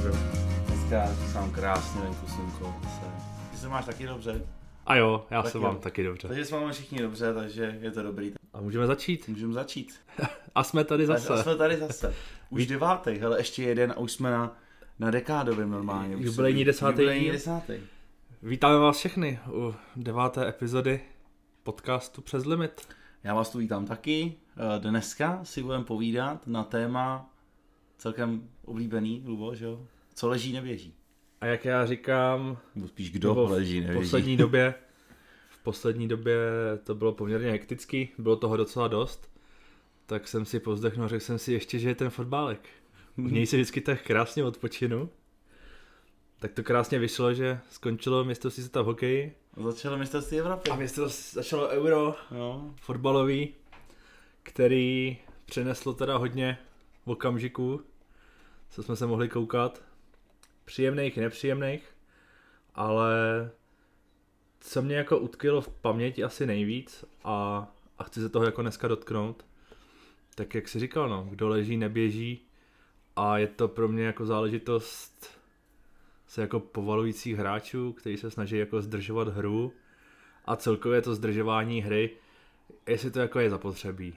serveru. Dneska sám krásně venku slunko. Ty se máš taky dobře. A jo, já Tak se jo. mám taky dobře. Takže jsme máme všichni dobře, takže je to dobrý. A můžeme začít. Můžeme začít. A jsme tady A zase. jsme tady zase. Už devátý, hele, ještě jeden a už jsme na, na dekádovém normálně. Už Jubilejní se- desátý Jubilejní desátý. Vítáme vás všechny u deváté epizody podcastu Přes limit. Já vás tu vítám taky. Eh, Dneska si budeme povídat na téma celkem oblíbený, Lubo, že jo? Co leží, neběží. A jak já říkám, Nebo spíš kdo nebo leží, v neběží. poslední době, v poslední době to bylo poměrně hektický, bylo toho docela dost, tak jsem si pozdechnul, řekl jsem si ještě, že je ten fotbálek. U něj si vždycky tak krásně odpočinu. Tak to krásně vyšlo, že skončilo mistrovství světa v hokeji Začalo mistrovství Evropy. a město začalo euro No, fotbalový, který přineslo teda hodně okamžiků, co jsme se mohli koukat. Příjemných i nepříjemných, ale co mě jako utkvělo v paměti asi nejvíc a, a chci se toho jako dneska dotknout, tak jak si říkal, no, kdo leží, neběží a je to pro mě jako záležitost se jako povalujících hráčů, kteří se snaží jako zdržovat hru a celkově to zdržování hry, jestli to jako je zapotřebí.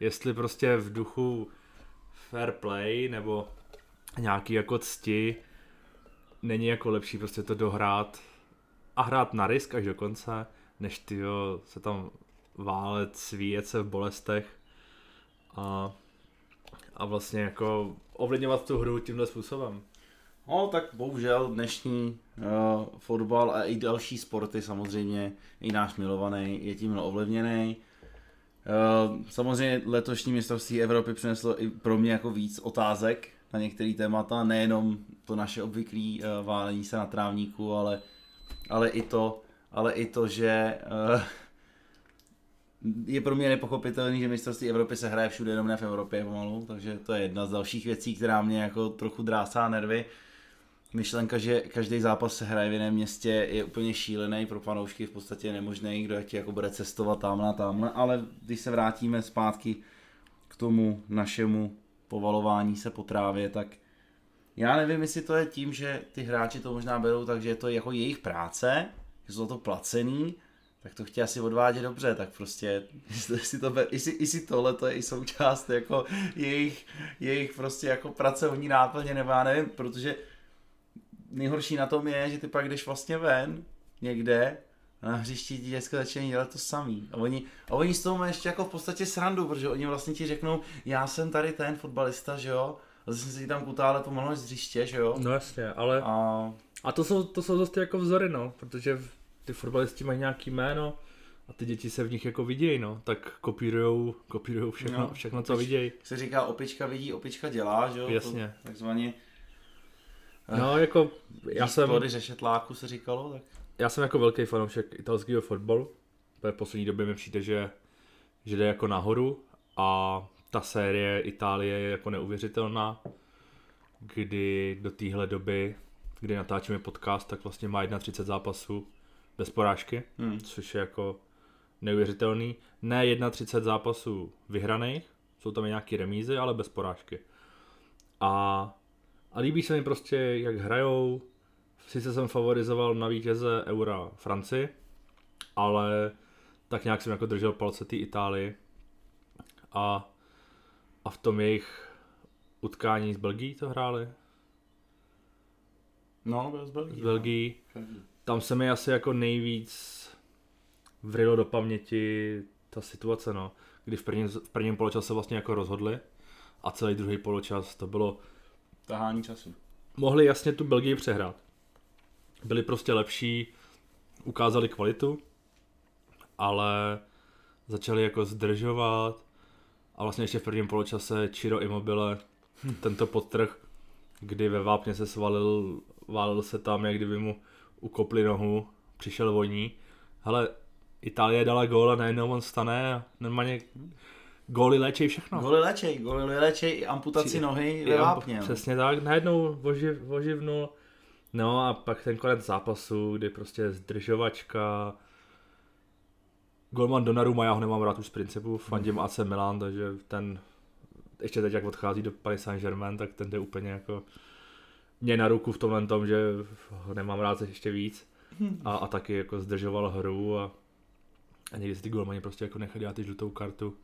Jestli prostě v duchu fair play nebo nějaký jako cti není jako lepší prostě to dohrát a hrát na risk až do konce, než ty se tam válet, svíjet se v bolestech a, a vlastně jako ovlivňovat tu hru tímhle způsobem. No, tak bohužel dnešní uh, fotbal a i další sporty samozřejmě, i náš milovaný, je tím ovlivněný. Uh, samozřejmě letošní mistrovství Evropy přineslo i pro mě jako víc otázek na některé témata, nejenom to naše obvyklé uh, válení se na trávníku, ale, ale, i to, ale i to, že uh, je pro mě nepochopitelný, že mistrovství Evropy se hraje všude, jenom ne v Evropě pomalu, takže to je jedna z dalších věcí, která mě jako trochu drásá nervy. Myšlenka, že každý zápas se hraje v jiném městě je úplně šílený, pro fanoušky v podstatě nemožný, kdo ti jako bude cestovat tamhle a tamhle, ale když se vrátíme zpátky k tomu našemu povalování se po trávě, tak já nevím, jestli to je tím, že ty hráči to možná berou, takže je to jako jejich práce, že jsou to placený, tak to chtějí asi odvádět dobře, tak prostě, jestli, to, jestli, jestli tohle to je i součást jako jejich, jejich prostě jako pracovní náplně, nebo já nevím, protože nejhorší na tom je, že ty pak jdeš vlastně ven někde a na hřišti ti děcka začínají dělat to samý. A oni, a oni z toho mají ještě jako v podstatě srandu, protože oni vlastně ti řeknou, já jsem tady ten fotbalista, že jo, a zase jsem si tam kutále pomalu z hřiště, že jo. No jasně, ale A A to jsou, to jsou zase jako vzory, no, protože ty fotbalisti mají nějaký jméno a ty děti se v nich jako vidějí, no, tak kopírujou, kopírujou všechno, No. no. všechno, co vidějí. se říká, opička vidí, opička dělá, že jo. Jasně. To, takzvaně No, jako, já jsem, plody ze šetláku se říkalo, tak já jsem jako velký fanoušek italského fotbalu, v poslední době mi přijde, že, že jde jako nahoru a ta série Itálie je jako neuvěřitelná, kdy do téhle doby, kdy natáčíme podcast, tak vlastně má 31 zápasů bez porážky. hm. což je jako neuvěřitelný. Ne 31 zápasů vyhraných, jsou tam i nějaké remízy, ale bez porážky. A, a líbí se mi prostě, jak hrajou. Sice jsem favorizoval na vítěze Eura Francii, ale tak nějak jsem jako držel palce té Itálii. A, a v tom jejich utkání s Belgií to hráli. No, byl z Belgii. S Belgií. no. tam se mi asi jako nejvíc vrylo do paměti ta situace, no. Kdy v prvním, v prvním poločase vlastně jako rozhodli a celý druhý poločas to bylo, Tahání času. mohli jasně tu Belgii přehrát. Byli prostě lepší, ukázali kvalitu, ale začali jako zdržovat a vlastně ještě v prvním poločase Chiro Immobile tento podtrh, kdy ve vápně se svalil, válil se tam, jak kdyby mu ukopli nohu, přišel voní. Hele, Itálie dala gól a najednou on stane a normálně góly léčej všechno. Goly léčej, goly léčej i amputaci nohy ve vápně. no. Přesně tak, najednou oživ, oživnul. No a pak ten konec zápasu, kdy prostě zdržovačka, Golman Donnarumma, já ho nemám rád už z principu, fandím AC Milan, takže ten, ještě teď jak odchází do Paris Saint-Germain, tak ten jde úplně jako mě na ruku v tomhle tom, že ho nemám rád ještě víc. A, a taky jako zdržoval hru a, a někdy si ty golmani prostě jako nechali ty žlutou kartu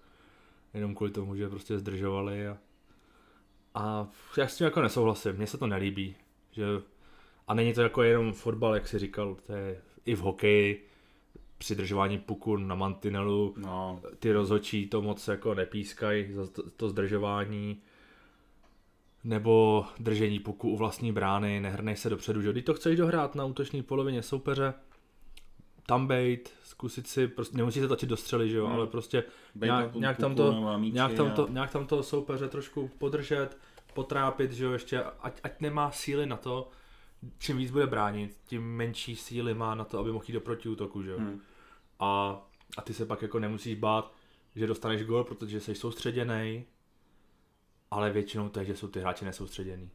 jenom kvůli tomu, že prostě zdržovali a, a já s tím jako nesouhlasím, mně se to nelíbí, že a není to jako jenom fotbal, jak si říkal, to je i v hokeji, přidržování puku na mantinelu, No, ty rozhočí to moc jako nepískají za to, to zdržování, nebo držení puku u vlastní brány, nehrnej se dopředu, že když to chceš dohrát na útoční polovině soupeře, tam bejt, zkusit si, prostě nemusíte tlačit do střely, že jo, Hmm. ale prostě nějak, nějak, tam to, míči nějak, tam to, nějak tam to soupeře trošku podržet, potrápit, že jo, ještě, ať, ať nemá síly na to, čím víc bude bránit, tím menší síly má na to, aby mohl jít do protiútoku, že jo. Hm. A, a ty se pak jako nemusíš bát, že dostaneš gol, protože jsi soustředěný, ale většinou to je, že jsou ty hráči nesoustředění.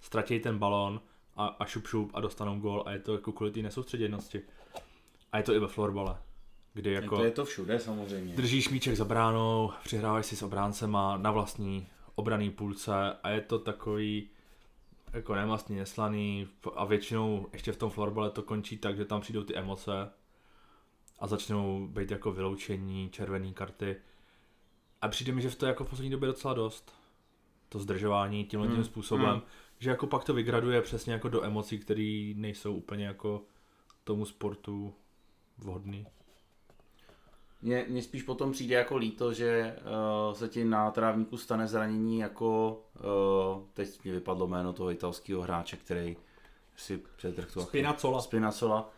Ztratí ten balón a, a šup šup a dostanou gol a je to jako kvůli té nesoustředěnosti. A je to i ve florbale, kdy Jako... jako To je to všude samozřejmě. držíš míček za bránou, přihráváš si s obráncema na vlastní obraný půlce a je to takový jako nemastný, neslaný a většinou ještě v tom florbale to končí tak, že tam přijdou ty emoce a začnou být jako vyloučení, červené karty. A přijde mi, že v to je jako v poslední době docela dost. To zdržování tímhle tím Hmm, způsobem, hmm. že jako pak to vygraduje přesně jako do emocí, které nejsou úplně jako tomu sportu vhodný. Mně, mně spíš potom přijde jako líto, že uh, se ti na trávníku stane zranění jako, uh, teď mi vypadlo jméno toho italského hráče, který si přetrh tu Spinazzola. Spinacola.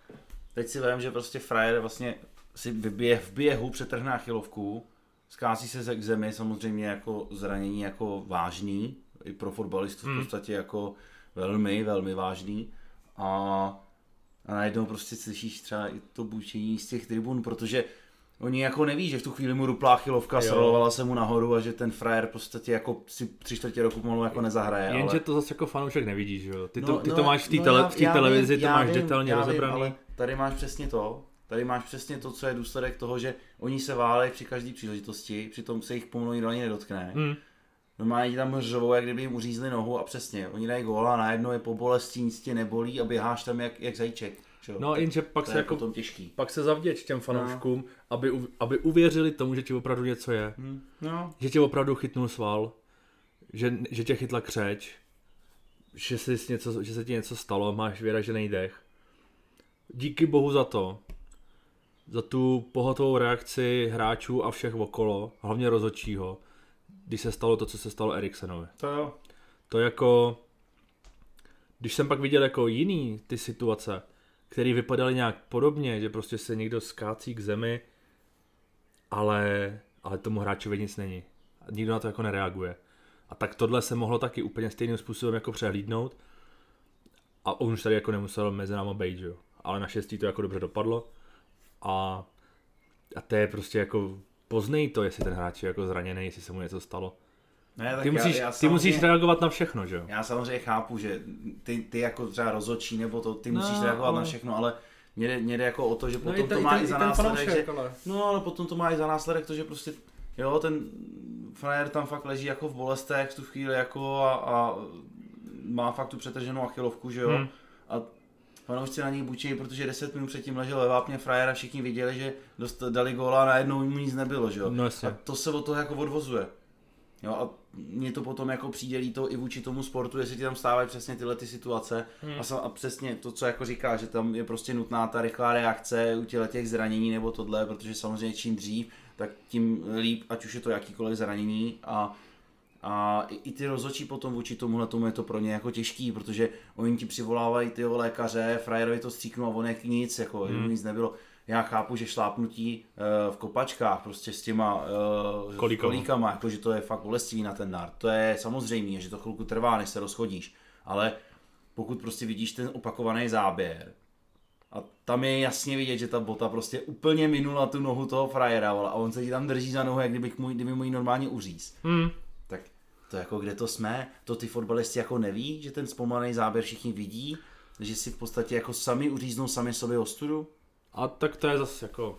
Teď si vím, že prostě frajer vlastně si vybije v běhu, přetrhne achilovku, skází se k zemi, samozřejmě jako zranění jako vážný, i pro fotbalistu v Hmm. podstatě jako velmi, velmi vážný. A, a najednou prostě slyšíš třeba i to bučení z těch tribun, protože oni jako neví, že v tu chvíli mu ruplá achilovka, Jo. srolovala se mu nahoru a že ten frajer v podstatě jako si tři čtvrtě roku pomalu jako nezahraje. Jenže ale... to zase jako fanoušek nevidíš, že jo? Ty to, No, ty no, to máš v té no tele, já- v já televizi, vím, to já máš vím, detailně já vím, rozebraný. ale tady máš přesně to, tady máš přesně to, co je důsledek toho, že oni se válejí při každé příležitosti, přitom se jich pomalu nikdo ani nedotkne. Hmm. Normálně tam hřovou, jak kdyby jim uřízli nohu a přesně, oni dají gól a najednou je po bolesti, nic tě nebolí a běháš tam jak, jak zajíček. Jo? No jenže pak to se jako, potom těžký. pak se zavděč těm fanouškům, aby, u- aby uvěřili tomu, že ti opravdu něco je. Hm. No, Že tě opravdu chytnul sval, že, že tě chytla křeč, že, jsi něco, že se ti něco stalo, máš vyražený dech. Díky bohu za to. Za tu pohotovou reakci hráčů a všech okolo, hlavně rozhodčího, když se stalo to, co se stalo Eriksenovi. to jo. To jako, když jsem pak viděl jako jiný ty situace, které vypadaly nějak podobně, že prostě se někdo skácí k zemi, ale, ale tomu hráčovi nic není. Nikdo na to jako nereaguje. A tak tohle se mohlo taky úplně stejným způsobem jako přehlídnout a on už tady jako nemusel mezi náma být, jo. Ale naštěstí to jako dobře dopadlo a, a to je prostě jako poznej to, jestli ten hráč je jako zraněný, jestli se mu něco stalo. Ne, tak Ty musíš, já, já ty musíš reagovat na všechno, že jo. Já samozřejmě chápu, že ty, ty jako třeba rozhodčí nebo to, ty musíš No, reagovat ale- na všechno, ale mě jde, mě jde jako o to, že No potom to má i za následek, že, ale... no ale potom to má i za následek to, že prostě, jo, ten frajer tam fakt leží jako v bolestech v tu chvíli jako a, a má fakt tu přetrženou achilovku, že jo, Hmm. a fanoušci na něj bučí, protože 10 minut předtím ležel ve vápně frajer a všichni viděli, že dost, dali góla a najednou mu nic nebylo, že jo. No. A to se od toho jako odvozuje. Jo, a mně to potom jako přijde líto i vůči tomu sportu, jestli ti tam stávají přesně tyhle ty situace Hmm. a, sa, a přesně to, co jako říká, že tam je prostě nutná ta rychlá reakce u těch zranění nebo tohle, protože samozřejmě čím dřív, tak tím líp, ať už je to jakýkoliv zranění a a i, i ty rozhodčí potom vůči tomuhle tomu je to pro ně jako těžký, protože oni ti přivolávají ty lékaře, frajerovi to stříknou a on jak nic, jako hmm. nic nebylo. Já chápu, že šlápnutí uh, v kopačkách prostě s těma uh, Kolíkama. kolíkama, jako, že to je fakt bolestivý na ten dart. To je samozřejmě, že to chvilku trvá, než se rozchodíš. Ale pokud prostě vidíš ten opakovaný záběr, a tam je jasně vidět, že ta bota prostě úplně minula tu nohu toho frajera, a on se ti tam drží za nohu, jak kdybych mu, kdyby mu ji normálně uříz. Hmm. Tak to jako kde to jsme, to ty fotbalisti jako neví, že ten zpomalený záběr všichni vidí, že si v podstatě jako sami uříznou sami sobě ostudu. A tak to je zase jako,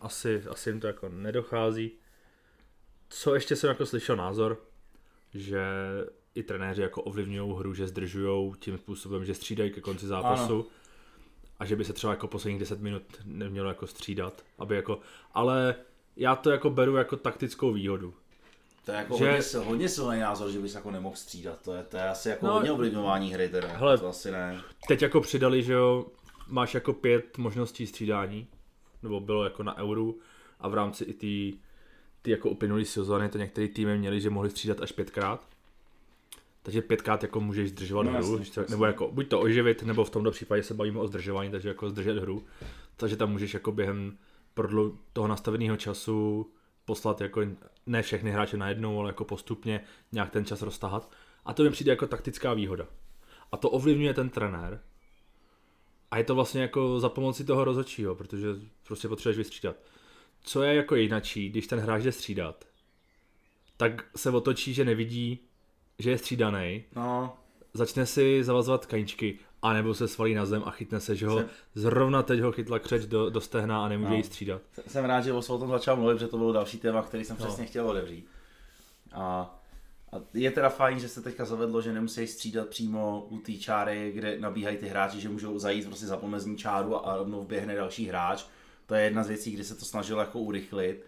asi, asi jim to jako nedochází. Co ještě jsem jako slyšel názor, že i trenéři jako ovlivňují hru, že zdržují tím způsobem, že střídají ke konci zápasu. Ano. A že by se třeba jako posledních 10 minut nemělo jako střídat, aby jako, ale já to jako beru jako taktickou výhodu. To je jako že... hodně, hodně silný názor, že bys jako nemohl střídat, to je, to je asi jako no, hodně ovlivňování hry teda, hele, to asi ne. Teď jako přidali, že jo, máš jako pět možností střídání, nebo bylo jako na euru a v rámci i ty, ty jako uplynulý sezóny to některé týmy měli, že mohli střídat až pětkrát. Takže pětkrát jako můžeš zdržovat no, hru, jasný, nebo jako buď to oživit, nebo v tomto případě se bavíme o zdržování, takže jako zdržet hru. Takže tam můžeš jako během prodlu toho nastaveného času poslat jako ne všechny hráče najednou, ale jako postupně nějak ten čas roztahat. A to mi přijde jako taktická výhoda. A to ovlivňuje ten trenér. A je to vlastně jako za pomoci toho rozhodčího, protože prostě potřebuješ vystřídat. Co je jako jinačí, když ten hráč jde střídat, tak se otočí, že nevidí, že je střídaný. No. Začne si zavazovat kaničky a nebo se svalí na zem a chytne se, že ho jsem... zrovna teď ho chytla křeč do, do stehna a nemůže no. jí střídat. Jsem rád, že o tom začal mluvit, protože to byl další téma, který jsem no. přesně chtěl otevřít. A, a je teda fajn, že se teďka zavedlo, že nemusí střídat přímo u té čáry, kde nabíhají ty hráči, že můžou zajít prostě za pomezní čáru a rovnou vběhne další hráč. To je jedna z věcí, kdy se to snažilo jako urychlit.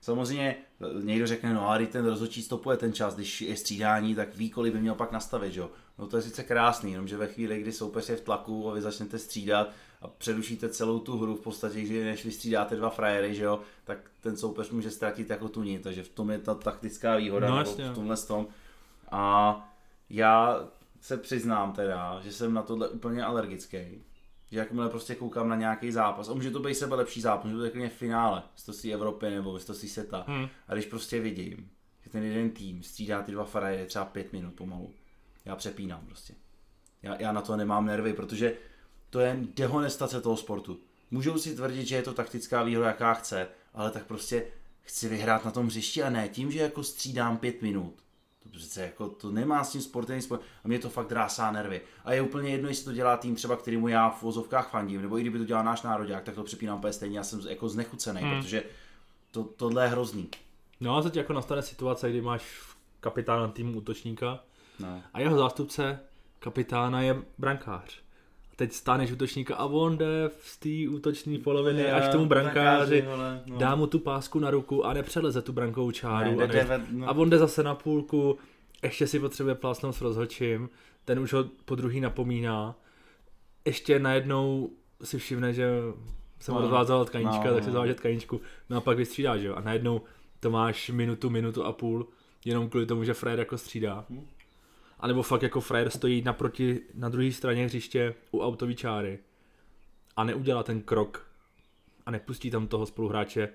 Samozřejmě někdo řekne, no a ten rozhodčí stopuje ten čas, když je střídání, tak ví, kolik by měl pak nastavit, že jo. No to je sice krásný, jenomže ve chvíli, kdy soupeř je v tlaku a vy začnete střídat a přerušíte celou tu hru v podstatě, že než vystřídáte dva frajery, že jo, tak ten soupeř může ztratit jako tu ní, takže v tom je ta taktická výhoda, no, nebo v tomhle tom. A já se přiznám teda, že jsem na tohle úplně alergický. Že jakmile prostě koukám na nějaký zápas, a může to být sebe lepší zápas, může to být finále, si Evropy nebo si seta. Hmm. A když prostě vidím, že ten jeden tým střídá ty dva frajery třeba pět minut pomalu, já přepínám prostě. Já, já na to nemám nervy, protože to je dehonestace toho sportu. Můžou si tvrdit, že je to taktická výhoda, jaká chce, ale tak prostě chci vyhrát na tom hřišti a ne tím, že jako střídám pět minut. To přece jako, to nemá s tím sportem sport a mě to fakt drásá nervy. A je úplně jedno, jestli to dělá tým třeba, kterýmu já v vozovkách fandím, nebo i kdyby to dělal náš národák, tak to přepínám úplně stejně, já jsem jako znechucený, hmm. protože to, tohle je hrozný. No a teď jako nastane situace, kdy máš kapitána týmu útočníka, No. A jeho zástupce kapitána je brankář. Teď stáneš útočníka a on jde z té útoční poloviny je, až k tomu brankáři, no. dá mu tu pásku na ruku a nepřeleze tu brankovou čáru. Ne, a, ne, no. a on jde zase na půlku, ještě si potřebuje plásnout s rozhodčím, ten už ho po druhý napomíná. Ještě najednou si všimne, že se mu no. rozvázala tkaníčka, no, tak si no. zaváže tkaníčku, no a pak vystřídá, že jo. A najednou to máš minutu, minutu a půl, jenom kvůli tomu, že Fred jako střídá. Hmm anebo fakt jako frajer stojí naproti, na druhé straně hřiště u autový čáry a neudělá ten krok a nepustí tam toho spoluhráče,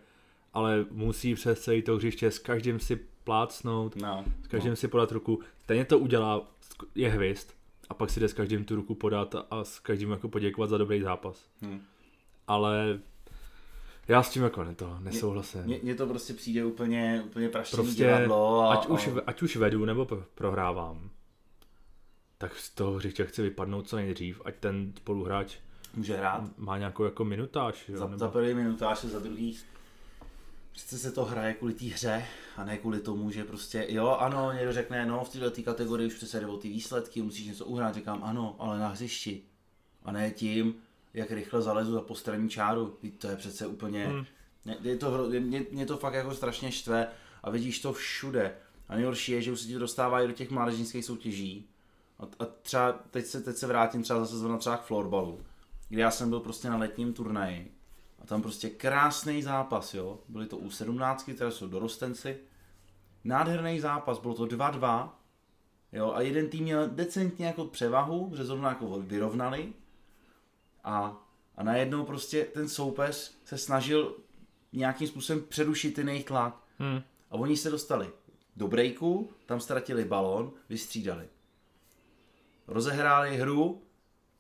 ale musí přes celé to hřiště s každým si plácnout, no, s každým no. si podat ruku. Stejně to udělá, je hvězd a pak si jde s každým tu ruku podat a s každým jako poděkovat za dobrý zápas. Hmm. Ale já s tím jako ne to nesouhlasím. Mně to prostě přijde úplně, úplně praštěný prostě, divadlo. A, ať, a... Už, ať už vedu nebo prohrávám, tak z toho hřiště chci vypadnout co nejdřív, ať ten spoluhráč může hrát. Má nějakou jako minutáž. Jo, za, nebo... za první minutáž a za druhý přece se to hraje kvůli té hře a ne kvůli tomu, že prostě, jo, ano, někdo řekne, no, v této kategorii už přece jde o ty výsledky, musíš něco uhrát, říkám, ano, ale na hřišti. A ne tím, jak rychle zalezu za postranní čáru. To je přece úplně, hmm. je to, mě, mě, to fakt jako strašně štve a vidíš to všude. A nejhorší je, že už se ti dostává i do těch mládežnických soutěží, a, a třeba teď se, teď se vrátím třeba zase zrovna třeba k florbalu, kde já jsem byl prostě na letním turnaji a tam prostě krásný zápas, jo. Byly to u 17, které jsou dorostenci. Nádherný zápas, bylo to 2-2, jo, a jeden tým měl decentně jako převahu, že zrovna jako vyrovnali a, a najednou prostě ten soupeř se snažil nějakým způsobem přerušit ten jejich tlak. Hmm. A oni se dostali do breaku, tam ztratili balon, vystřídali rozehráli hru,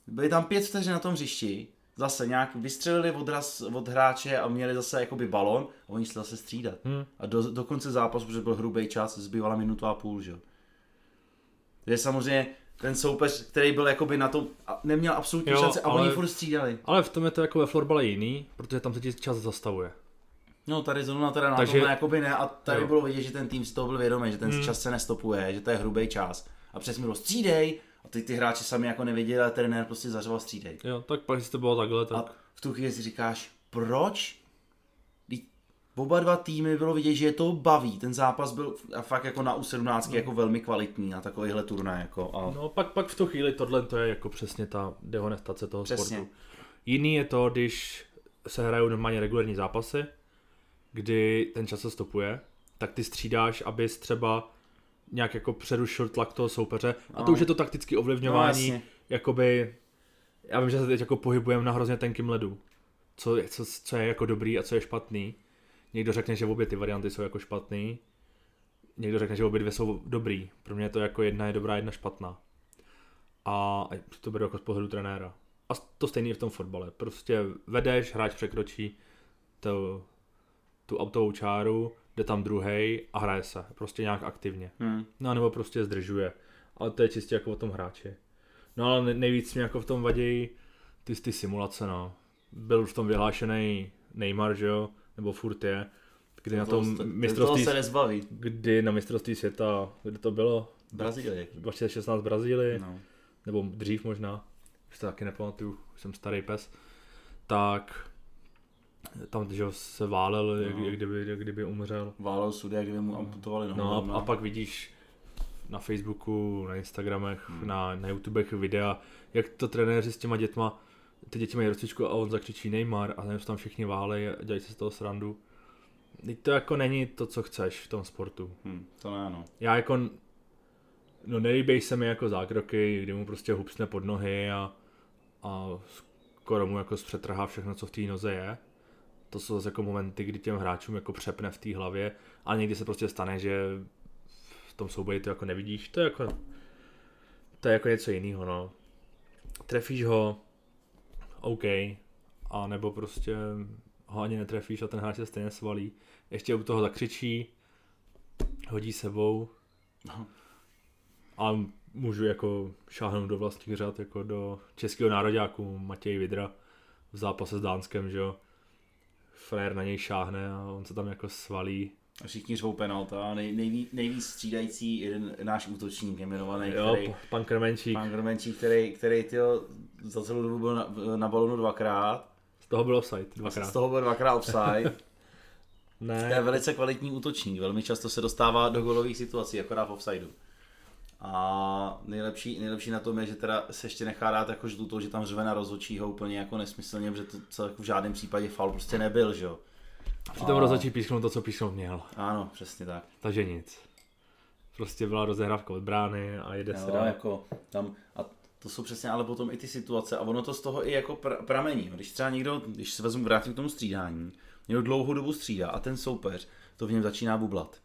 byli tam pět vteřin na tom hřišti, zase nějak vystřelili odraz od hráče a měli zase jakoby balon a oni se zase střídat. Hmm. A do, do konce zápasu, protože byl hrubý čas, zbývala minutu a půl, že je samozřejmě ten soupeř, který byl jakoby na tom, neměl absolutní jo, šance a ale, oni furt střídali. Ale v tom je to jako ve florbale jiný, protože tam se ti čas zastavuje. No tady zrovna teda na Takže, tomhle jakoby ne a tady jo. bylo vidět, že ten tým z toho byl vědomý, že ten hmm. čas se nestopuje, že to je hrubý čas A přes bylo střídej, a teď ty hráči sami jako nevěděli, a trenér prostě zařval střídej. Jo, tak pak to bylo takhle, tak... A v tu chvíli si říkáš, proč? Oba dva týmy bylo vidět, že je to baví. Ten zápas byl a fakt jako na U17 no. jako velmi kvalitní na takovýhle turnaj. Jako, a... No pak, pak v tu chvíli tohle to je jako přesně ta dehonestace toho Přesně. sportu. Jiný je to, když se hrajou normálně regulární zápasy, kdy ten čas se stopuje, tak ty střídáš, abys třeba nějak jako přerušil tlak toho soupeře. A to No. už je to taktické No, ovlivňování, jasně. jakoby, já vím, že se teď jako pohybujeme na hrozně tenkým ledu. Co, je- co, co je jako dobrý a co je špatný. Někdo řekne, že obě ty varianty jsou jako špatný. Někdo řekne, že obě dvě jsou dobrý. Pro mě je to jako jedna je dobrá, jedna špatná. A a to beru jako z pohledu trenéra. A to stejný je v tom fotbale. Prostě vedeš, hráč překročí to, tu autovou čáru, jde tam druhý a hraje se. Prostě nějak aktivně. Hm. No nebo prostě zdržuje. Ale to je čistě jako o tom hráči. No ale nej- nejvíc mě jako v tom vadí ty, ty simulace, no. Byl v tom vyhlášený Neymar, že jo? Nebo furt je. Kdy na tom toho mistrovství, se nezbaví. kdy na mistrovství světa, kde to bylo? Brazílie. 2016 v Brazílii, No. nebo dřív možná, už to taky nepamatuju, už jsem starý pes, tak tam že se válel, jak, No. jak, kdyby, jak kdyby umřel. Válel sudy, jak kdyby mu amputovali nohu. No a, a pak vidíš na Facebooku, na Instagramech, Hmm. na, na YouTubech videa, jak to trenéři s těma dětma, ty děti mají rozcvičku a on zakřičí Neymar a tam tam všichni válej a dělají se z toho srandu. Teď to jako není to, co chceš v tom sportu. Hm, to ne, no. Já jako, no nelíbej se mi jako zákroky, kdy mu prostě hupsne pod nohy a, a skoro mu jako zpřetrhá všechno, co v té noze je. To jsou zase jako momenty, kdy těm hráčům jako přepne v té hlavě, ale někdy se prostě stane, že v tom souboji to jako nevidíš, to je jako, to je jako něco jiného, no. Trefíš ho, OK, a nebo prostě ho ani netrefíš a ten hráč se stejně svalí. Ještě u toho zakřičí, hodí sebou No. a můžu jako šáhnout do vlastních řad, jako do českého nároďáku Matěj Vidra v zápase s Dánskem, že jo. Frér na něj šáhne a on se tam jako svalí. A všichni řvou penalta. Nej, nejvíc, nejvíc střídající jeden náš útočník je jmenovaný, Jo, který, pan Krmenčík, pan Grmenčík, který, který tyjo, za celou dobu byl na, na balonu dvakrát. z toho byl offside dvakrát. z toho byl dvakrát offside. To je Ne, velice kvalitní útočník, velmi často se dostává do golových situací, akorát v offsideu. A nejlepší, nejlepší na tom je, že teda se ještě nechá dát jako žlutou, že tam řve na rozhodčího úplně jako nesmyslně, protože to, jako v žádném případě faul prostě nebyl, že jo. přitom a- rozhodčí písknul to, co písknout měl. Ano, přesně tak. Takže nic. Prostě byla rozehrávka od brány a jede se Jo, dál. jako tam, a to jsou přesně ale potom i ty situace a ono to z toho i jako pr- pramení. Když třeba někdo, když se vezmu vrátím k tomu střídání, někdo dlouhou dobu střídá a ten soupeř to v něm začíná bublat.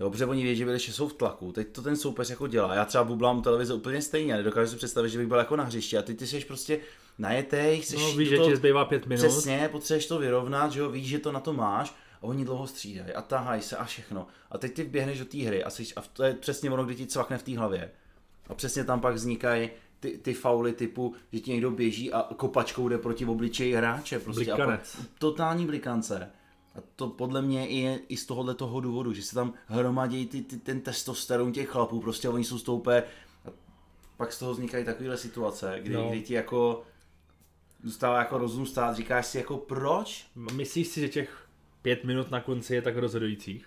Jo, protože oni vědí, že že jsou v tlaku, teď to ten soupeř jako dělá. Já třeba bublám u televize úplně stejně, nedokážu si představit, že bych byl jako na hřišti a ty ty jsi prostě najetej, chceš No víš, že ti zbývá pět minut. Přesně, potřebuješ to vyrovnat, že jo, víš, že to na to máš a oni dlouho střídají a tahají se a všechno. A teď ty vběhneš do té hry a, jsi, a to je přesně ono, kdy ti cvakne v té hlavě. A přesně tam pak vznikají ty, ty fauly typu, že ti někdo běží a kopačkou jde proti obličeji hráče. Prostě a Blikanec. pak, totální blikance. A to podle mě je i z tohohle toho důvodu, že se tam hromadí ty, ty, ten testosteron těch chlapů, prostě oni jsou stoupé a pak z toho vznikají takovéhle situace, kdy, No. no. kdy ti jako zůstává jako rozum stát, říkáš si jako proč? Myslíš si, že těch pět minut na konci je tak rozhodujících?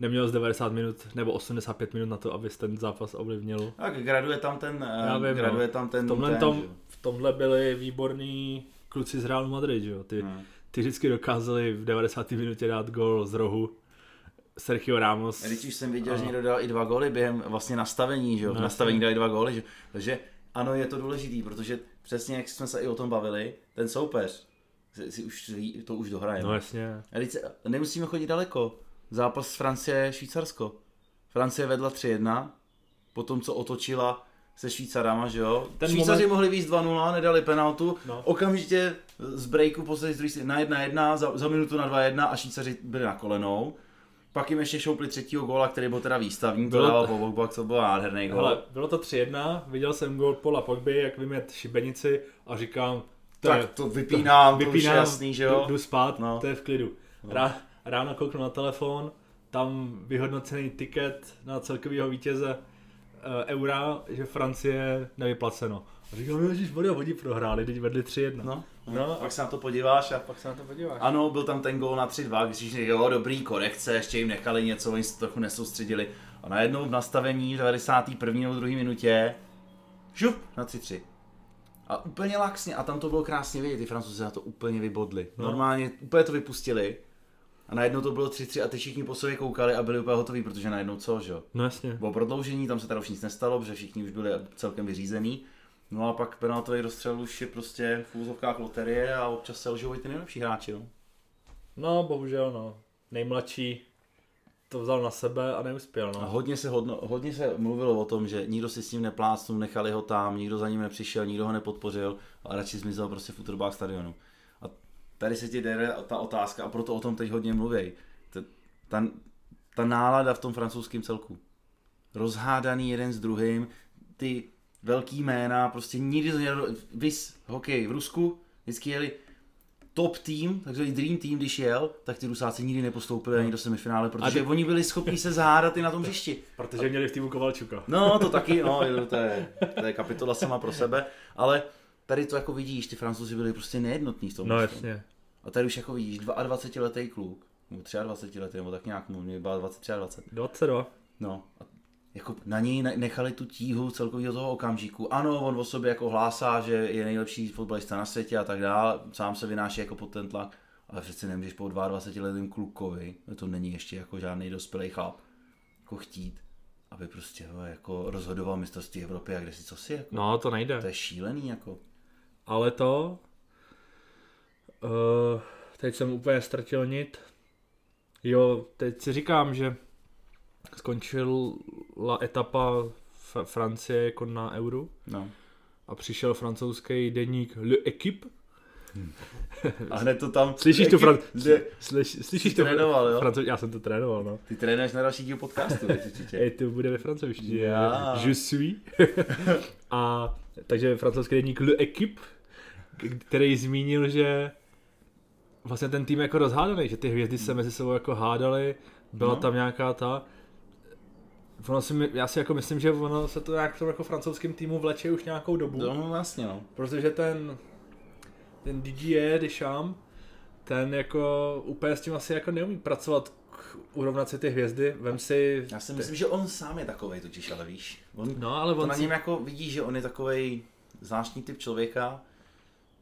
Neměl z 90 minut nebo 85 minut na to, abys ten zápas ovlivnil. Tak graduje tam ten, eh, Já vím, graduje no. tam ten, V tomhle, ten tom, v tomhle byli výborní kluci z Realu Madrid, že jo? Ty, Hmm. Ty vždycky dokázali v 90. minutě dát gol z rohu. Sergio Ramos. Když už jsem viděl, A- že někdo dal i dva góly během vlastně nastavení, že jo, v No, nastavení dali dva góly, že? takže ano, je to důležitý, protože přesně jak jsme se i o tom bavili, ten soupeř, si, si už, to už dohrajeme. No jasně. A teď se, nemusíme chodit daleko. Zápas Francie Švýcarsko. Francie vedla 3-1, potom co otočila se Švýcarama, že jo? Ten Švýcaři moment- mohli víc 2-0, nedali penaltu, No. okamžitě z breaku strany na 1-1, za, za minutu na 2-1 a Švýcaři byli na kolenou. Pak jim ještě šoupli třetího góla, který byl teda výstavní, to Bylo dával to- po Pogba, to byl nádherný gól. Hele, bylo to 3-1, viděl jsem gol Pola Pogby, jak vymět šibenici a říkám, to je, tak to vypínám, to už je vypínám, jasný, že jo? Jdu, spát, No. to je v klidu. Rá, ráno kouknu na telefon, tam vyhodnocený tiket na celkovýho vítěze eura, že Francie nevyplaceno. A říkám, ježiš, Maria, oni prohráli, teď vedli 3-1. No, No, no, pak se na to podíváš a Pak se na to podíváš. ano, byl tam ten gól na 3-2, když si jo, dobrý, korekce, ještě jim nechali něco, oni se trochu nesoustředili. A najednou v nastavení v 91. nebo 2. minutě, žup, na 3-3. A úplně laxně, a tam to bylo krásně vidět, ty francouzi na to úplně vybodli. No. Normálně úplně to vypustili. A najednou to bylo 3-3 a ty všichni po sobě koukali a byli úplně hotoví, protože najednou co, že jo. No jasně. Bylo prodloužení, tam se teda už nic nestalo, protože všichni už byli celkem vyřízený. No a pak penaltový rozstřel už je prostě v úzovkách loterie a občas se lžou i ty nejlepší hráči. No. No, bohužel, no. Nejmladší to vzal na sebe a neuspěl, A no. hodně se, hodno, hodně se mluvilo o tom, že nikdo si s ním neplácnul, nechali ho tam, nikdo za ním nepřišel, nikdo ho nepodpořil a radši zmizel prostě v stadionu. A tady se ti jde ta otázka a proto o tom teď hodně mluví. Ta, ta, ta nálada v tom francouzském celku. Rozhádaný jeden s druhým, ty velký jména, prostě nikdy to nejelo, vys, hokej v Rusku, vždycky jeli top tým, takzvaný dream team, když jel, tak ty Rusáci nikdy nepostoupili ani do semifinále, protože ty- oni byli schopni se zahádat i na tom hřišti. Protože měli v týmu Kovalčuka. No, to taky, no, to je, to je kapitola sama pro sebe, ale tady to jako vidíš, ty francouzi byli prostě nejednotní v tom. No mužstvu. jasně. A tady už jako vidíš, 22-letý kluk, nebo 23 letý, nebo tak nějak, mu mě byla 23 20. 22. No, a jako na něj ne- nechali tu tíhu celkového toho okamžiku. Ano, on o sobě jako hlásá, že je nejlepší fotbalista na světě a tak dále, sám se vynáší jako pod ten tlak, ale přece nemůžeš po 22 letým klukovi, to není ještě jako žádný dospělý chlap, jako chtít, aby prostě jako rozhodoval mistrovství Evropy a kde si co si, jako. No, to nejde. To je šílený, jako. Ale to... Uh, teď jsem úplně ztratil nit. Jo, teď si říkám, že skončila etapa F- Francie jako na Euro No. a přišel francouzský deník Le Equipe. A hned to tam... Slyšíš tu fran... Slyš, slyšíš tu trénoval, jo? Francouz... Já jsem to trénoval, no. Ty trénuješ na další díl podcastu, teď určitě. Ej, to bude ve francouzštině. Já. Je suis. a takže francouzský deník Le Equipe, který zmínil, že vlastně ten tým je jako rozhádaný, že ty hvězdy se mezi sebou jako hádali, byla No. tam nějaká ta Ono si, já si jako myslím, že ono se to nějak v tom jako francouzském týmu vleče už nějakou dobu, no. No, vlastně, no. protože ten, ten Didier Deschamps, ten jako úplně s tím asi jako neumí pracovat k urovnat si ty hvězdy, vem si... Já si myslím, že on sám je takovej totiž, ale víš. On, No, ale to on na si, něm jako vidí, že on je takovej zvláštní typ člověka.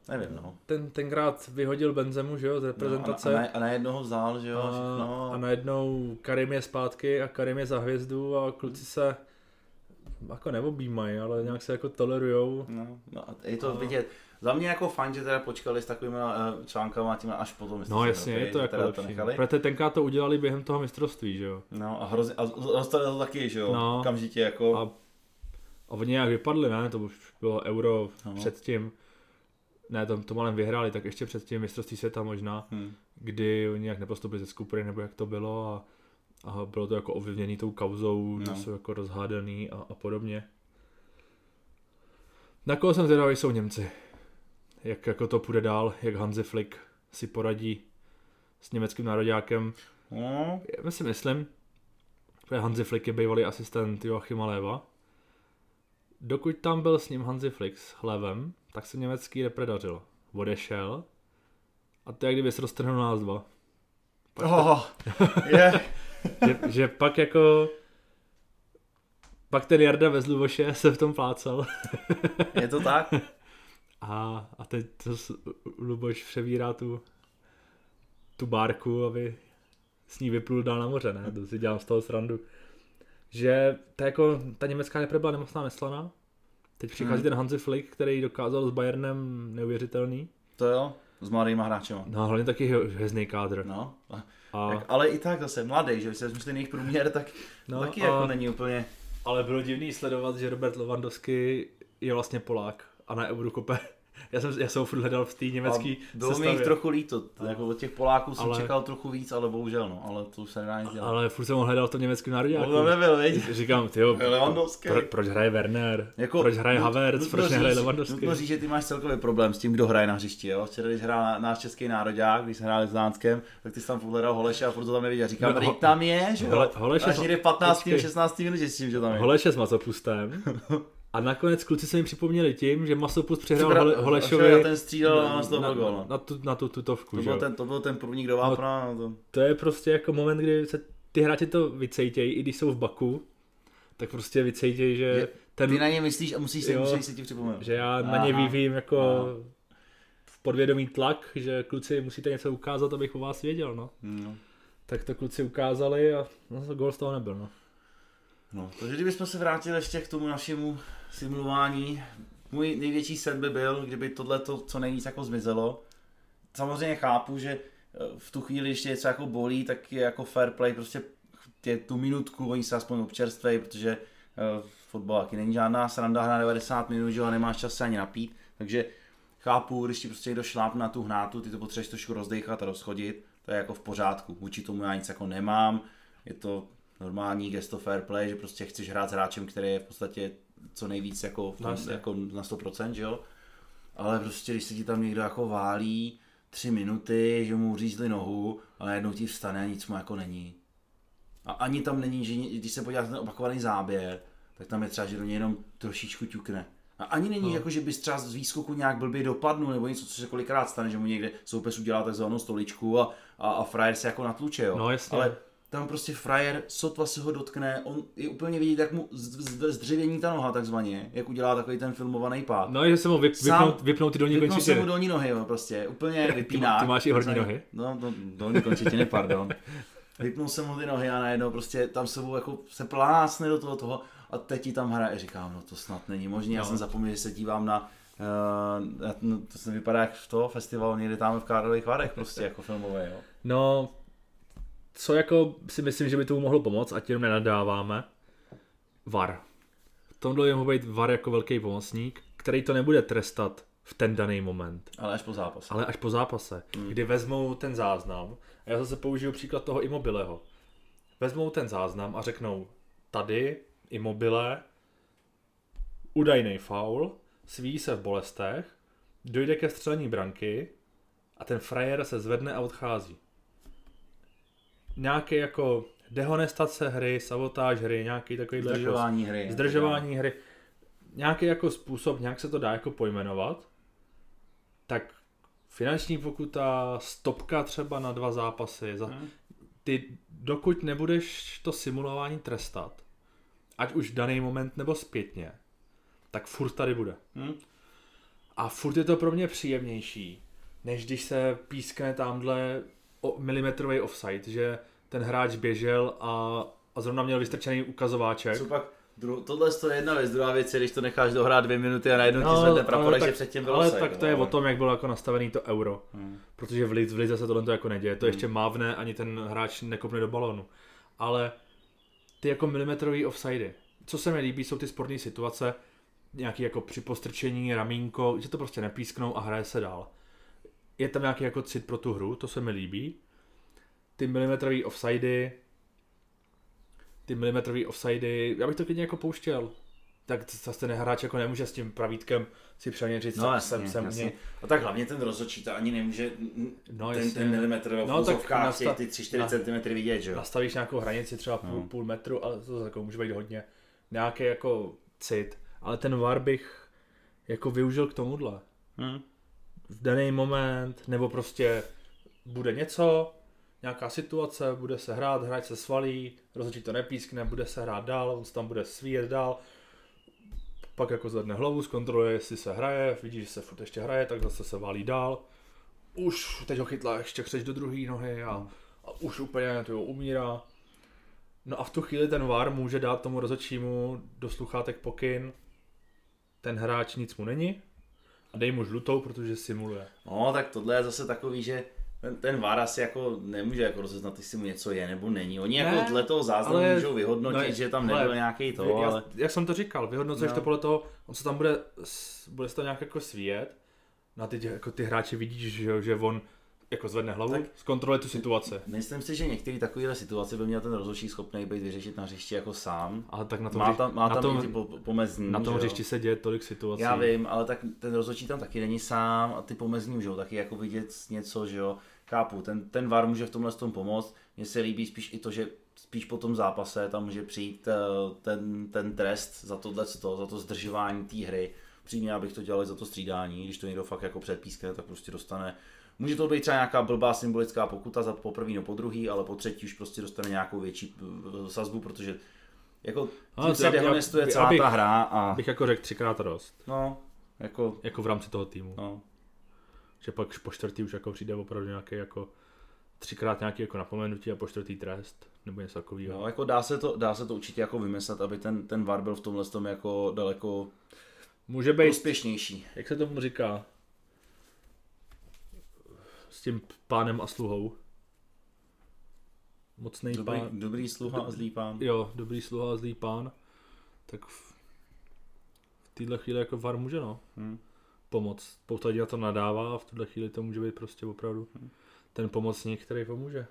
Nevím, no. ten, tenkrát vyhodil Benzemu, že jo, z no a, reprezentace. a, na, a na jednoho vzal, že jo, a, všechno. a najednou Karim je zpátky a Karim je za hvězdu a kluci se jako neobjímají, ale nějak se jako tolerujou. No, no a je to A- vidět. Za mě jako fajn, že teda počkali s takovými uh, článkama tím až potom. No jasně, je to jako teda lepší. nechali. Protože tenkrát to udělali během toho mistrovství, že jo. No a hrozně, a dostali to taky, že jo, No. okamžitě jako. A, a oni nějak vypadli, ne? To už bylo euro No. předtím. Ne, to, to malem vyhráli, tak ještě předtím mistrovství světa možná, Hm. kdy oni nějak nepostupili ze skupiny, nebo jak to bylo a, a bylo to jako ovlivněný tou kauzou, no. Že jsou jako rozhádaný a, a podobně. Na koho jsem zvědavý jsou Němci. Jak jako to půjde dál, jak Hansi Flick si poradí s německým nároďákem. No, Já si myslím, že Hansi Flick je bývalý asistent Joachima Leva. Dokud tam byl s ním Hansi Flick s Levem, tak se německý repredařil. Odešel a to je jak kdyby se roztrhnul nás dva. Pak to, oh, je. že, že, pak jako pak ten Jarda Vezluvoše se v tom plácal je to tak? a, a teď to Luboš převírá tu, tu bárku, aby s ní vyplul dál na moře, ne? To si dělám z toho srandu. Že ta, jako, ta německá repre byla nemocná neslaná. Teď přichází Hmm. ten Hansi Flick, který dokázal s Bayernem neuvěřitelný. To jo, s mladýma hráčema. No hlavně taky hvězdný kádr. No, a, tak, ale i tak zase mladý, že se ten jejich průměr, tak no, taky a, jako není úplně... Ale bylo divný sledovat, že Robert Lewandowski je vlastně Polák a na Euro kope Já jsem, já jsem ho furt hledal v té německé Bylo mi jich trochu líto, jako od těch Poláků jsem ale... čekal trochu víc, ale bohužel no, ale to už se nedá nic dělat. Ale furt jsem ho hledal v tom německém národě. To nebyl, veď. Říkám, ty pro, proč hraje Werner, jako, proč hraje Havertz, proč nehraje Lewandowski. Nutno říct, že ty máš celkově problém s tím, kdo hraje na hřišti, jo. Včera, když hrál náš český národák, když jsme hráli s Dánskem, tak ty jsi tam hledal Holeše a furt to tam neviděl. Říkám, no, tam je, že jo. Holeše, až někde v 15. 16. minutě s tím, že tam je. Holeše s Mazopustem. A nakonec kluci se mi připomněli tím, že Masopust přihrál Přibra... Holešovi a ten střídal na, na, na, na, na, tu, na tu tutovku. To byl, ten, to byl ten první, kdo no, to... to je prostě jako moment, kdy se ty hráči to vycejtějí, i když jsou v Baku, tak prostě vycejtějí, že... Je, ten, ty na ně myslíš a musíš se, jo, musíš se ti připomenout. Že já Aha. na ně vyvím jako Aha. v podvědomý tlak, že kluci musíte něco ukázat, abych o vás věděl, no. no. Tak to kluci ukázali a no, gol z toho nebyl, no. No, takže kdybychom se vrátili ještě k tomu našemu simulování, můj největší sen by byl, kdyby tohle to co nejvíc jako zmizelo. Samozřejmě chápu, že eh, v tu chvíli, když něco jako bolí, tak je jako fair play, prostě tě tu minutku, oni se aspoň občerstvejí, protože uh, fotbal taky není žádná sranda, hra 90 minut, že ho nemáš čas se ani napít, takže chápu, když ti prostě někdo šláp na tu hnátu, ty to potřebuješ trošku rozdechat a rozchodit, to je jako v pořádku, vůči tomu já nic jako nemám, je to normální gesto fair play, že prostě chceš hrát s hráčem, který je v podstatě co nejvíc jako, v tom, vlastně. jako na 100%, že jo? Ale prostě, když se ti tam někdo jako válí tři minuty, že mu řízli nohu a najednou ti vstane a nic mu jako není. A ani tam není, že když se podíváte na ten opakovaný záběr, tak tam je třeba, že do něj jenom trošičku ťukne. A ani není no. jako, že bys třeba z výskoku nějak blbě dopadnul nebo něco, co se kolikrát stane, že mu někde soupeř udělá takzvanou stoličku a, a, a frajer se jako natluče, jo. No, jasně. Ale tam prostě frajer, sotva se ho dotkne, on je úplně vidět, jak mu zdřevění ta noha takzvaně, jak udělá takový ten filmovaný pád. No, že se mu vyp, vypnout, vypnout ty dolní končetiny. se mu dolní nohy, jo, prostě, úplně vypíná. Ty, ty máš i horní nohy? No, no dolní končetiny, pardon. Vypnul jsem mu ty nohy a najednou prostě tam se mu jako se plásne do toho toho a teď ti tam hraje. Říkám, no to snad není možné. No. Já jsem zapomněl, že se dívám na Uh, to se vypadá jak v toho festivalu někde tam v Karlových Varech prostě jako filmové, jo. No, co jako si myslím, že by tomu mohlo pomoct, ať jenom nenadáváme, VAR. V tomhle je mohl být VAR jako velký pomocník, který to nebude trestat v ten daný moment. Ale až po zápase. Ale až po zápase, hmm. kdy vezmou ten záznam, a já zase použiju příklad toho imobileho. Vezmou ten záznam a řeknou, tady imobile, údajný faul, sví se v bolestech, dojde ke střelení branky a ten frajer se zvedne a odchází nějaké jako dehonestace hry, sabotáž hry, nějaký takový zdržování jako, hry. Zdržování hry. Nějaký jako způsob, nějak se to dá jako pojmenovat, tak finanční pokuta, stopka třeba na dva zápasy. Za, hmm. Ty, dokud nebudeš to simulování trestat, ať už v daný moment nebo zpětně, tak furt tady bude. Hmm. A furt je to pro mě příjemnější, než když se pískne tamhle milimetrový offside, že ten hráč běžel a, a zrovna měl vystrčený ukazováček. Co pak? Dru- tohle je jedna věc, druhá věc je, když to necháš dohrát dvě minuty a najednou no, ti zvedne prapor, že předtím bylo Ale offside, tak to no, je o tom, jak bylo jako nastavený to euro. Hmm. Protože v, Lize, v Lize se tohle to jako neděje. To hmm. ještě mávne, ani ten hráč nekopne do balónu. Ale ty jako milimetrový offsidy. Co se mi líbí, jsou ty sportní situace, nějaký jako při postrčení, ramínko, že to prostě nepísknou a hraje se dál je tam nějaký jako cit pro tu hru, to se mi líbí. Ty milimetrový offsidy, ty milimetrový offsidy, já bych to klidně jako pouštěl. Tak zase ten hráč jako nemůže s tím pravítkem si přeměřit, no, jasně, jsem, jsem jasně. Mě... A tak hlavně ten rozhodčí to ani nemůže no, ten, ten milimetr v no, tak nasta- ty 3-4 na, cm vidět, že jo? Nastavíš nějakou hranici třeba půl, no. půl metru, ale to jako může být hodně. Nějaký jako cit, ale ten VAR bych jako využil k tomuhle. Hmm v daný moment, nebo prostě bude něco, nějaká situace, bude se hrát, hráč se svalí, rozhodčí to nepískne, bude se hrát dál, on se tam bude svíjet dál, pak jako zvedne hlavu, zkontroluje, jestli se hraje, vidí, že se furt ještě hraje, tak zase se válí dál. Už teď ho chytla ještě křeč do druhé nohy a, a už úplně to umírá. No a v tu chvíli ten VAR může dát tomu rozhodčímu do sluchátek pokyn, ten hráč nic mu není, a dej mu žlutou, protože simuluje. No, tak tohle je zase takový, že ten, ten VAR asi jako nemůže jako rozeznat, jestli mu něco je nebo není. Oni jako ne, jako dle toho záznamu ale, můžou vyhodnotit, no, že tam nebyl ale, nějaký to, já, ale... Jak jsem to říkal, vyhodnocuješ no. to podle toho, on se tam bude, bude se to nějak jako svíjet Na ty, jako ty hráče vidíš, že, jo, že on jako zvedne hlavu, tak zkontroluje tu situaci. Myslím si, že některé takovéhle situace by měl ten rozhodčí schopný být vyřešit na hřišti jako sám. Ale tak na tom, Má tam, má na tam tom, po, pomezní, na tom hřišti se děje tolik situací. Já vím, ale tak ten rozhodčí tam taky není sám a ty pomezní můžou taky jako vidět něco, že jo. Chápu, ten, ten VAR může v tomhle tom pomoct. Mně se líbí spíš i to, že spíš po tom zápase tam může přijít eh, ten, ten trest za tohle, za to zdržování té hry. Přímě, abych to dělal za to střídání, když to někdo fakt jako předpískne, tak prostě dostane Může to být třeba nějaká blbá symbolická pokuta za poprvý nebo po druhý, ale po třetí už prostě dostane nějakou větší eh, sazbu, protože jako tím se dehonestuje celá abych- ta hra a Bych jako řekl třikrát dost. no, jako, Jako v rámci toho týmu. no, Že pak po čtvrtý už jako přijde opravdu nějaký jako třikrát nějaký jako napomenutí a po čtvrtý trest nebo něco takového. No, jako dá se to, dá se to určitě jako vymyslet, aby ten, ten VAR byl v tomhle tom jako daleko Může být, úspěšnější. jak se tomu říká, s tím pánem a sluhou. Mocný Dobrý, pán. dobrý sluha a zlý pán. Jo, dobrý sluha a zlý pán. Tak v, v téhle chvíli jako VAR může no. Hm. Pomoc. Lidí na to nadává a v tuhle chvíli to může být prostě opravdu ten pomocník, který pomůže.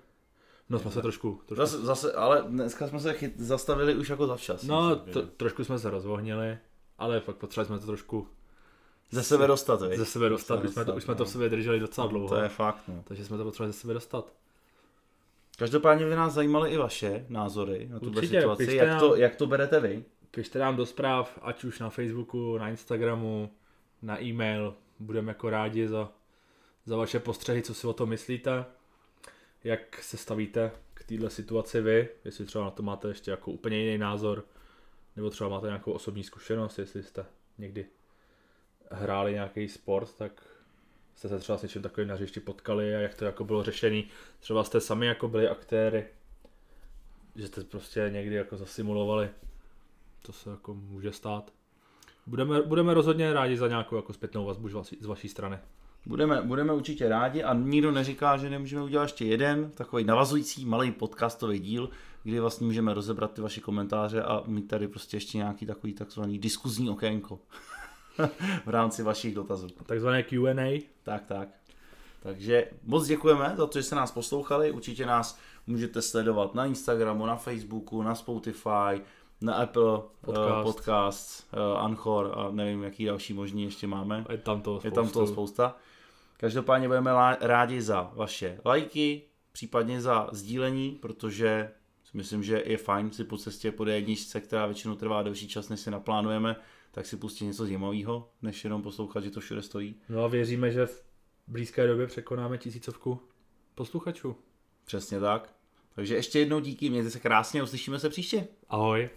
No jsme se trošku, trošku Zase, zase, ale dneska jsme se chyt, zastavili už jako zavčas. No, to, trošku jsme se rozvohnili, ale fakt potřebovali jsme to trošku Ze sebe dostat, viď? ze sebe dostat. Už jsme, to, už jsme to v no. sobě drželi docela dlouho, To je fakt, no. takže jsme to potřebovali ze sebe dostat. Každopádně by nás zajímaly i vaše názory na tuto Určitě, situaci. Jak nám. to, jak to berete vy? Pište nám do zpráv, ať už na Facebooku, na Instagramu, na e-mail. Budeme jako rádi za, za vaše postřehy, co si o tom myslíte, jak se stavíte k téhle situaci vy, jestli třeba na to máte ještě jako úplně jiný názor, nebo třeba máte nějakou osobní zkušenost, jestli jste někdy hráli nějaký sport, tak jste se třeba s něčím takovým na hřišti potkali a jak to jako bylo řešený. Třeba jste sami jako byli aktéry, že jste prostě někdy jako zasimulovali. To se jako může stát. Budeme, budeme rozhodně rádi za nějakou jako zpětnou vazbu z vaší, z vaší strany. Budeme, budeme určitě rádi a nikdo neříká, že nemůžeme udělat ještě jeden takový navazující malý podcastový díl, kdy vlastně můžeme rozebrat ty vaše komentáře a mít tady prostě ještě nějaký takový takzvaný diskuzní okénko v rámci vašich dotazů. Takzvané Q&A. Tak, tak. Takže moc děkujeme za to, že jste nás poslouchali. Určitě nás můžete sledovat na Instagramu, na Facebooku, na Spotify, na Apple Podcast. Podcast, Podcast uh, Anchor a nevím, jaký další možný ještě máme. Je tam toho Je tam toho spousta. Každopádně budeme rádi za vaše lajky, případně za sdílení, protože si myslím, že je fajn si po cestě po jedničce, která většinou trvá delší čas, než si naplánujeme, tak si pustit něco zajímavého, než jenom poslouchat, že to všude stojí. No a věříme, že v blízké době překonáme tisícovku posluchačů. Přesně tak. Takže ještě jednou díky, mějte se krásně, uslyšíme se příště. Ahoj.